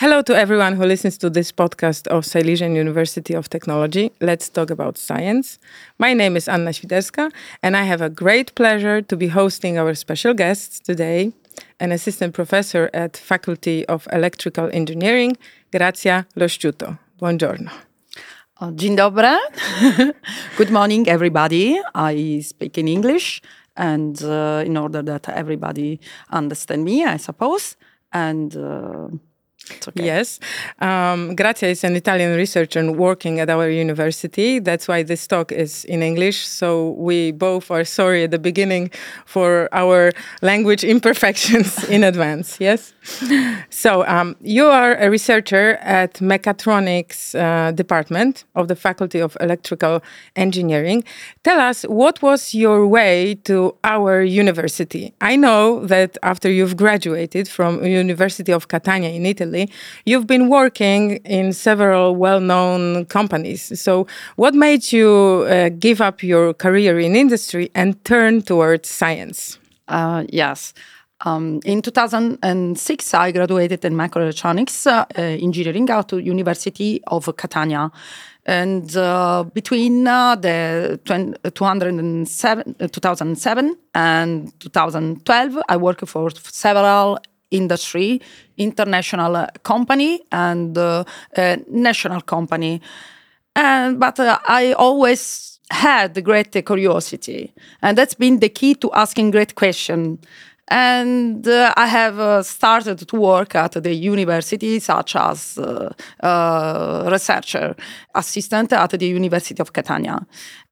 Hello to everyone who listens to this podcast of Silesian University of Technology. Let's talk about science. My name is Anna Świderska, and I have a great pleasure to be hosting our special guests today, an assistant professor at Faculty of Electrical Engineering, Grazia Lo Sciuto. Buongiorno. Dzień dobry. Good morning, everybody. I speak in English, and uh, in order that everybody understand me, I suppose, and. Uh, Okay. Yes. Um, Grazia is an Italian researcher working at our university. That's why this talk is in English. So we both are sorry at the beginning for our language imperfections in advance. Yes. So um, you are a researcher at Mechatronics uh, Department of the Faculty of Electrical Engineering. Tell us what was your way to our university? I know that after you've graduated from University of Catania in Italy, you've been working in several well-known companies. So, what made you uh, give up your career in industry and turn towards science? Uh, yes. Um, in 2006, I graduated in microelectronics uh, engineering out of University of Catania. And uh, between uh, the 2007, 2007 and 2012, I worked for several industry, international company and uh, national company. And but uh, I always had great curiosity, and that's been the key to asking great questions. And uh, I have uh, started to work at the university, such as uh, uh researcher assistant at the University of Catania.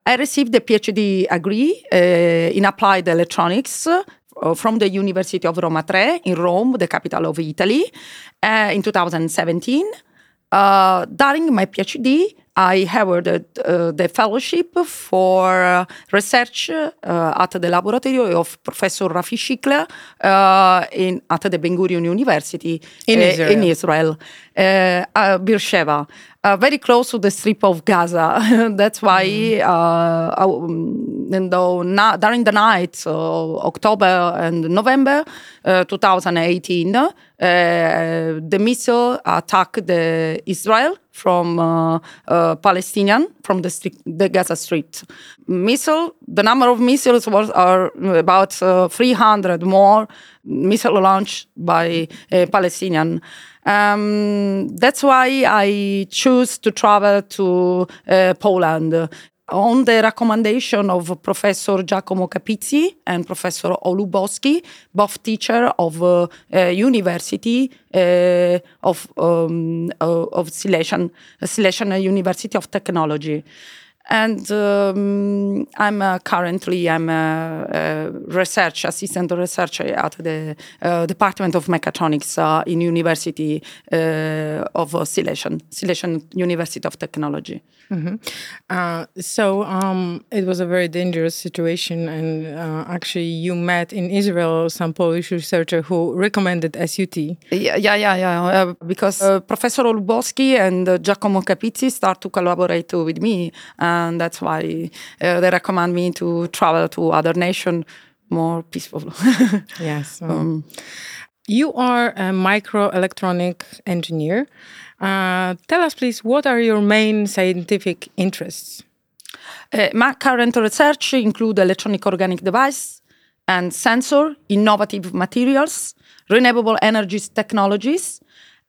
I received a PhD degree in applied electronics uh, from the University of Roma Tre in Rome, the capital of Italy, uh, in 2017. Uh, during my PhD, I awarded uh, the fellowship for uh, research uh, at the laboratory of Professor Rafi Shikler in at the Ben Gurion University in Israel. In Israel. Beersheba uh, very close to the Strip of Gaza. That's why, mm. uh, and though not, during the night, uh, October and November uh, 2018, uh, the missile attacked the Israel from uh, Palestinian from the, street, the Gaza Street. Missile, the number of missiles was are about 300 more missile launched by Palestinian. Um, that's why I choose to travel to uh, Poland on the recommendation of Professor Giacomo Capizzi and Professor Oluboski, both teacher of uh, uh, University uh, of um, uh, of Silesian, Silesian University of Technology and um, I'm uh, currently I'm a, a, research assistant researcher at the uh, Department of Mechatronics uh, in University uh, of Silesian, Silesian University of Technology. Mm -hmm. so um, it was a very dangerous situation, and uh, actually you met in Israel some Polish researcher who recommended SUT. Yeah, yeah, yeah, yeah. because Professor Oluboski and Giacomo Capizzi start to collaborate with me and that's why uh, they recommend me to travel to other nation more peaceful. yes. Um, you are a microelectronic engineer. Uh, tell us, please, what are your main scientific interests? Uh, my current research include electronic organic device and sensor, innovative materials, renewable energies technologies,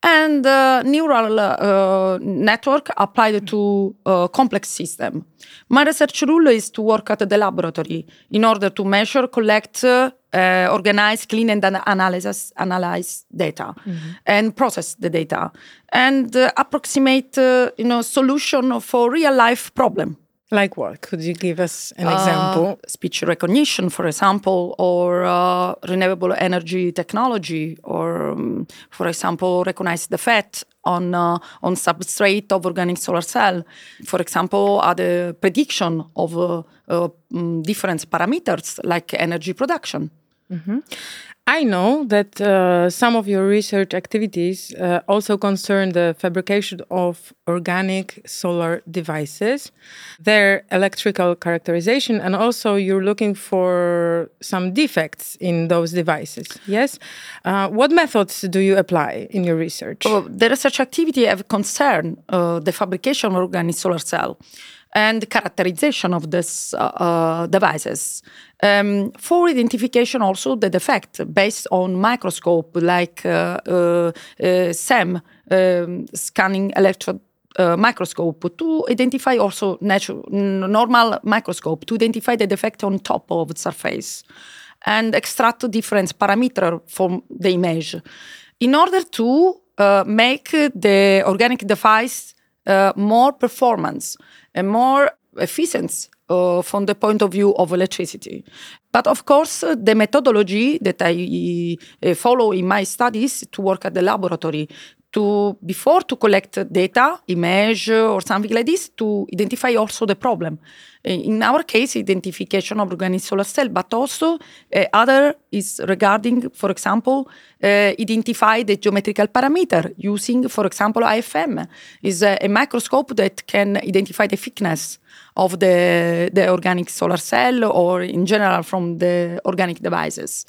and uh, neural uh, network applied to uh, complex system. My research rule is to work at the laboratory in order to measure, collect, uh, organize, clean, and analyze, analyze data mm -hmm. and process the data and approximate, you know, solution for real life problem. Like what? Could you give us an uh, example? Speech recognition, for example, or uh, renewable energy technology, or, um, for example, recognize the fat on uh, on substrate of organic solar cell. For example, uh, the prediction of uh, uh, mm, different parameters like energy production. I know that uh, some of your research activities uh, also concern the fabrication of organic solar devices, their electrical characterization, and also you're looking for some defects in those devices. Yes? Uh, what methods do you apply in your research? The research activity have concern uh, the fabrication of organic solar cell and characterization of these uh, uh, devices. Um, for identification also the defect based on microscope like uh, uh, uh SEM, um, scanning electron uh, microscope to identify also natural normal microscope to identify the defect on top of the surface and extract different parameter from the image in order to make the organic device more performance and more efficiency uh, from the point of view of electricity. But of course, uh, the methodology that I uh, follow in my studies to work at the laboratory to before to collect data, image or something like this to identify also the problem. In our case, identification of organic solar cell, but also uh, other is regarding, for example, uh, identify the geometrical parameter using, for example, AFM is a, a microscope that can identify the thickness of the, the organic solar cell or in general from the organic devices.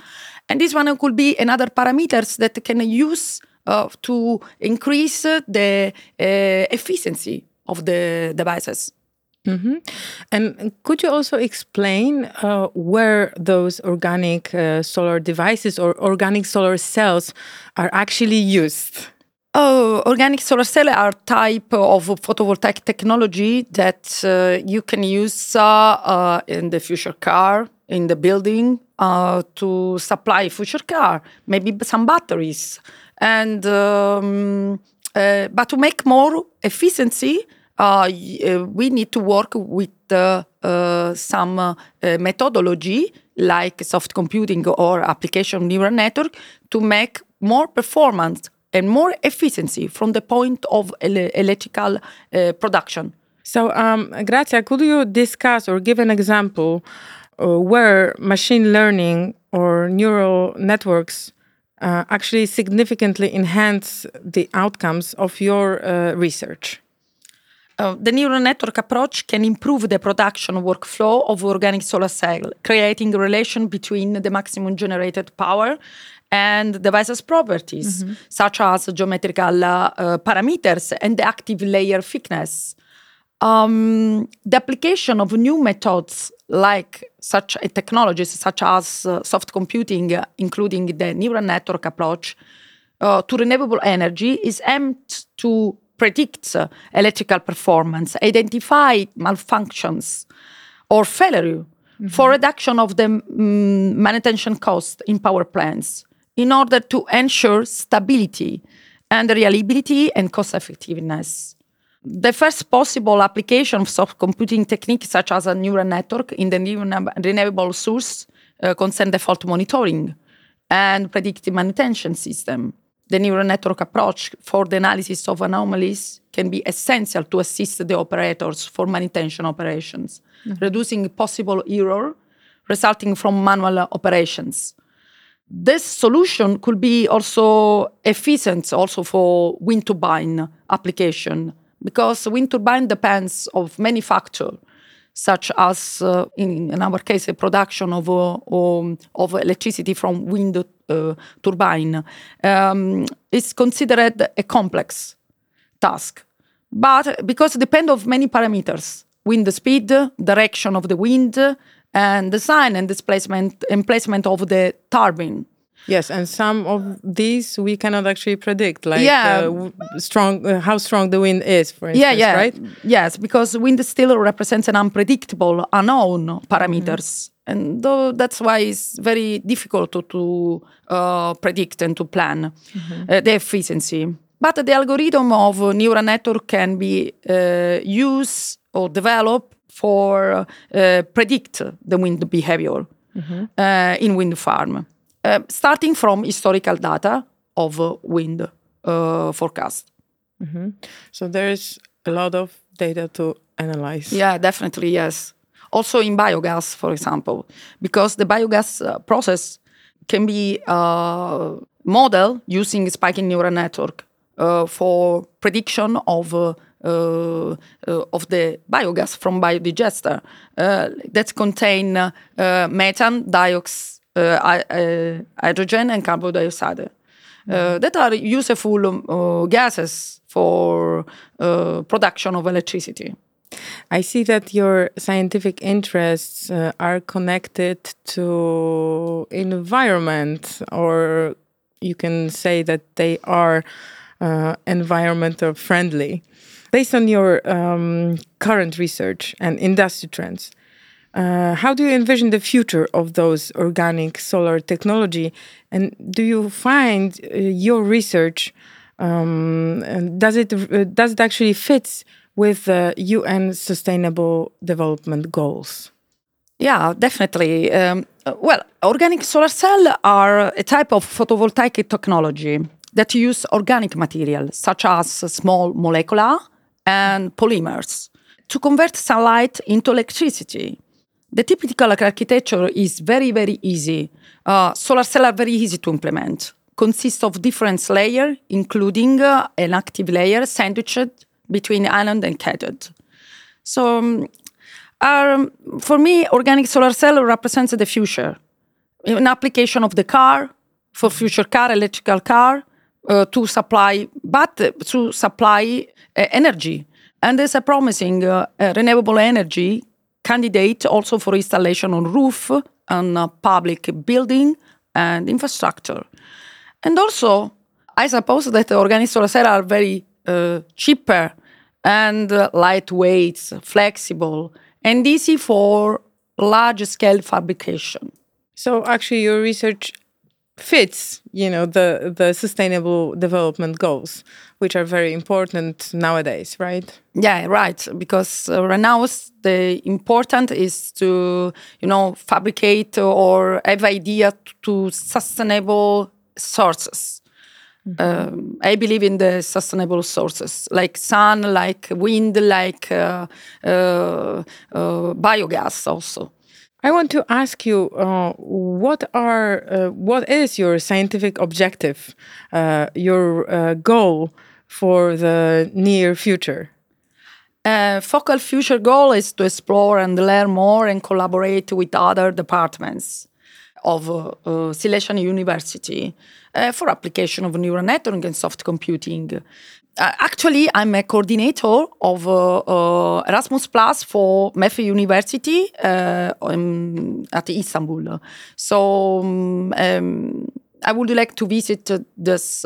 And this one could be another parameters that can use to increase the uh, efficiency of the devices. Mm -hmm. And could you also explain uh, where those organic uh, solar devices or organic solar cells are actually used? Oh, organic solar cells are type of photovoltaic technology that uh, you can use uh, in the future car, in the building, to supply future car, maybe some batteries, and um, uh, but to make more efficiency, uh, uh we need to work with uh, uh, some methodology like soft computing or application neural network to make more performance and more efficiency from the point of ele electrical production. So, um, Grazia, could you discuss or give an example where machine learning or neural networks uh, actually significantly enhance the outcomes of your uh, research? Uh, the neural network approach can improve the production workflow of organic solar cell, creating a relation between the maximum generated power and the device's properties, mm -hmm. such as geometrical uh, parameters and the active layer thickness. Um, the application of new methods like such technologies such as uh, soft computing, uh, including the neural network approach, uh, to renewable energy is aimed to predict uh, electrical performance, identify malfunctions or failure mm-hmm. for reduction of the um, manutention cost in power plants in order to ensure stability and reliability and cost effectiveness. The first possible application of soft computing techniques, such as a neural network in the renewable source, uh, concern default monitoring and predictive manutention system. The neural network approach for the analysis of anomalies can be essential to assist the operators for manutention operations, mm -hmm. reducing possible error resulting from manual operations. This solution could be also efficient also for wind turbine application because wind turbine depends of many factors such as uh, in, in, our case a production of, uh, um, of electricity from wind uh, turbine. Um, is considered a complex task. But because it depends of many parameters wind speed direction of the wind and design and displacement and placement of the turbine Yes, and some of these we cannot actually predict, like yeah. Uh, strong, uh, how strong the wind is, for instance, yeah, yeah. right? Yes, because wind still represents an unpredictable, unknown parameters, mm-hmm. and though that's why it's very difficult to, to uh, predict and to plan mm-hmm. uh, the efficiency. But the algorithm of neural network can be uh, used or developed for uh, predict the wind behavior mm-hmm. in wind farm. Uh, starting from historical data of wind uh, forecast. Mm -hmm. So there's a lot of data to analyze. Yeah, definitely, yes. Also in biogas, for example, because the biogas uh, process can be uh, modeled using spiking neural network uh, for prediction of uh, of the biogas from biodigester uh, that contain methane, dioxide, hydrogen, and carbon dioxide. that are useful um, gases for production of electricity. I see that your scientific interests uh, are connected to environment, or you can say that they are uh, environmental friendly. Based on your um, current research and industry trends, uh, how do you envision the future of those organic solar technology? And do you find uh, your research um, does it uh, does it actually fits with the UN Sustainable Development Goals? Yeah, definitely. Um, well, organic solar cells are a type of photovoltaic technology that use organic material such as small molecular and polymers to convert sunlight into electricity. The typical architecture is very, very easy. Uh, solar cells are very easy to implement. Consists of different layers, including uh, an active layer sandwiched between anode and cathode. So, um, um, for me, organic solar cell represents the future. An application of the car for future car, electrical car, uh, to supply, but to supply uh, energy. And there's a promising uh, renewable energy candidate also for installation on roof on public building and infrastructure. And also, I suppose that the organic solar cells are very uh, cheaper and uh, lightweight, flexible, and easy for large scale fabrication. So, actually, your research fits you know the the sustainable development goals which are very important nowadays right? Yeah right. Because uh, right now the important is to you know fabricate or have idea to sustainable sources. Mm -hmm. um, i believe in the sustainable sources like sun like wind like uh, uh, uh biogas also I want to ask you uh, what are uh, what is your scientific objective, uh, your uh, goal for the near future? Uh, focal future goal is to explore and learn more and collaborate with other departments of uh, Silesian University for application of neural network and soft computing. Uh, actually, I'm a coordinator of uh, uh, Erasmus Plus for MEF University um, at Istanbul. So um, um, I would like to visit this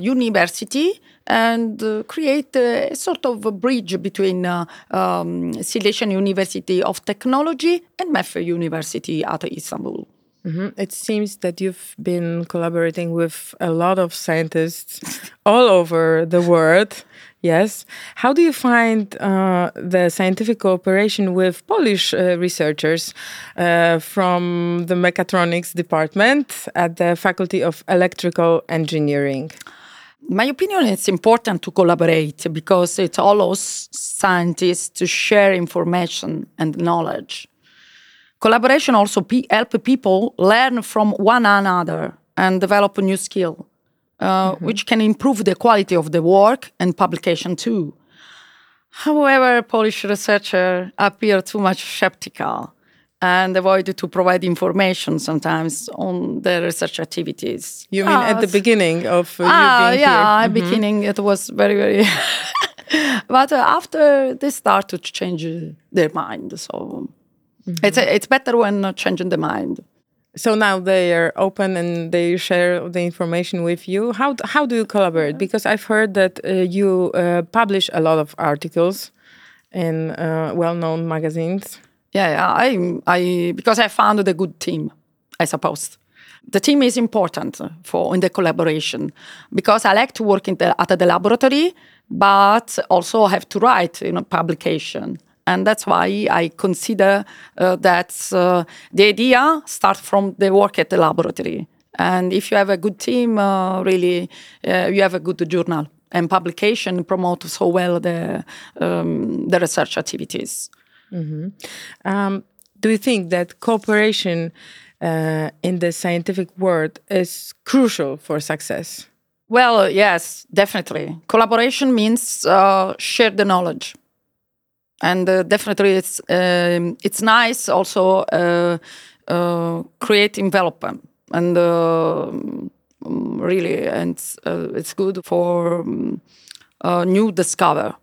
university and uh, create a sort of a bridge between uh, um, Silesian University of Technology and MEF University at Istanbul. Mm -hmm. It seems that you've been collaborating with a lot of scientists all over the world. Yes. How do you find uh, the scientific cooperation with Polish uh, researchers uh, from the mechatronics department at the Faculty of Electrical Engineering? my opinion it's important to collaborate because it allows scientists to share information and knowledge Collaboration also pe help people learn from one another and develop a new skill, uh, mm -hmm. which can improve the quality of the work and publication too. However, Polish researchers appear too much skeptical and avoid to provide information sometimes on their research activities. You mean at the beginning of uh, ah, you being yeah, here? at mm -hmm. beginning it was very very. but uh, after they start to change their mind, so Mm -hmm. It's it's better when not changing the mind. So now they are open and they share the information with you. How how do you collaborate? Because I've heard that uh, you uh, publish a lot of articles in uh, well-known magazines. Yeah, yeah. I I because I found a good team. I suppose the team is important for in the collaboration because I like to work in the, at the laboratory, but also have to write you know publication and that's why I consider uh, that uh, the idea starts from the work at the laboratory. And if you have a good team, uh, really, uh, you have a good journal and publication promote so well the um, the research activities. Mm -hmm. um, do you think that cooperation uh, in the scientific world is crucial for success? Well, yes, definitely. Collaboration means uh, share the knowledge, and uh, definitely it's um, it's nice also uh, uh create development and um, really, and uh, it's good for um, new discover.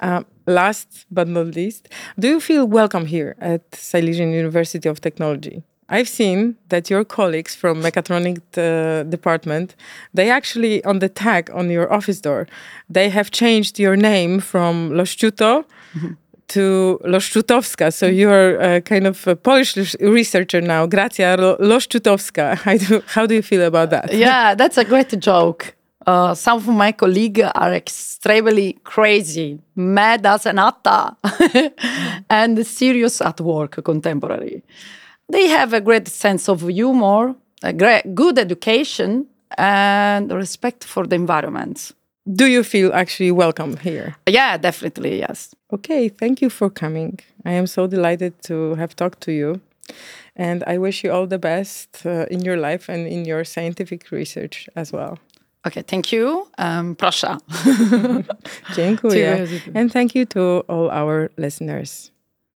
Uh, last but not least, do you feel welcome here at Silesian University of Technology? I've seen that your colleagues from mechatronic uh, department, they actually on the tag on your office door, they have changed your name from Loszczuto mm -hmm. To Loszczutowska. So you're a kind of a Polish researcher now. Grazia Loszczutowska. How do, how do you feel about that? Yeah, that's a great joke. Uh, some of my colleagues are extremely crazy, mad as an atta, and serious at work contemporary. They have a great sense of humor, a great, good education, and respect for the environment. Do you feel actually welcome here? Yeah, definitely, yes. Okay, thank you for coming. I am so delighted to have talked to you. And I wish you all the best uh, in your life and in your scientific research as well. Okay, thank you. Um, proszę. Dziękuję. And thank you to all our listeners.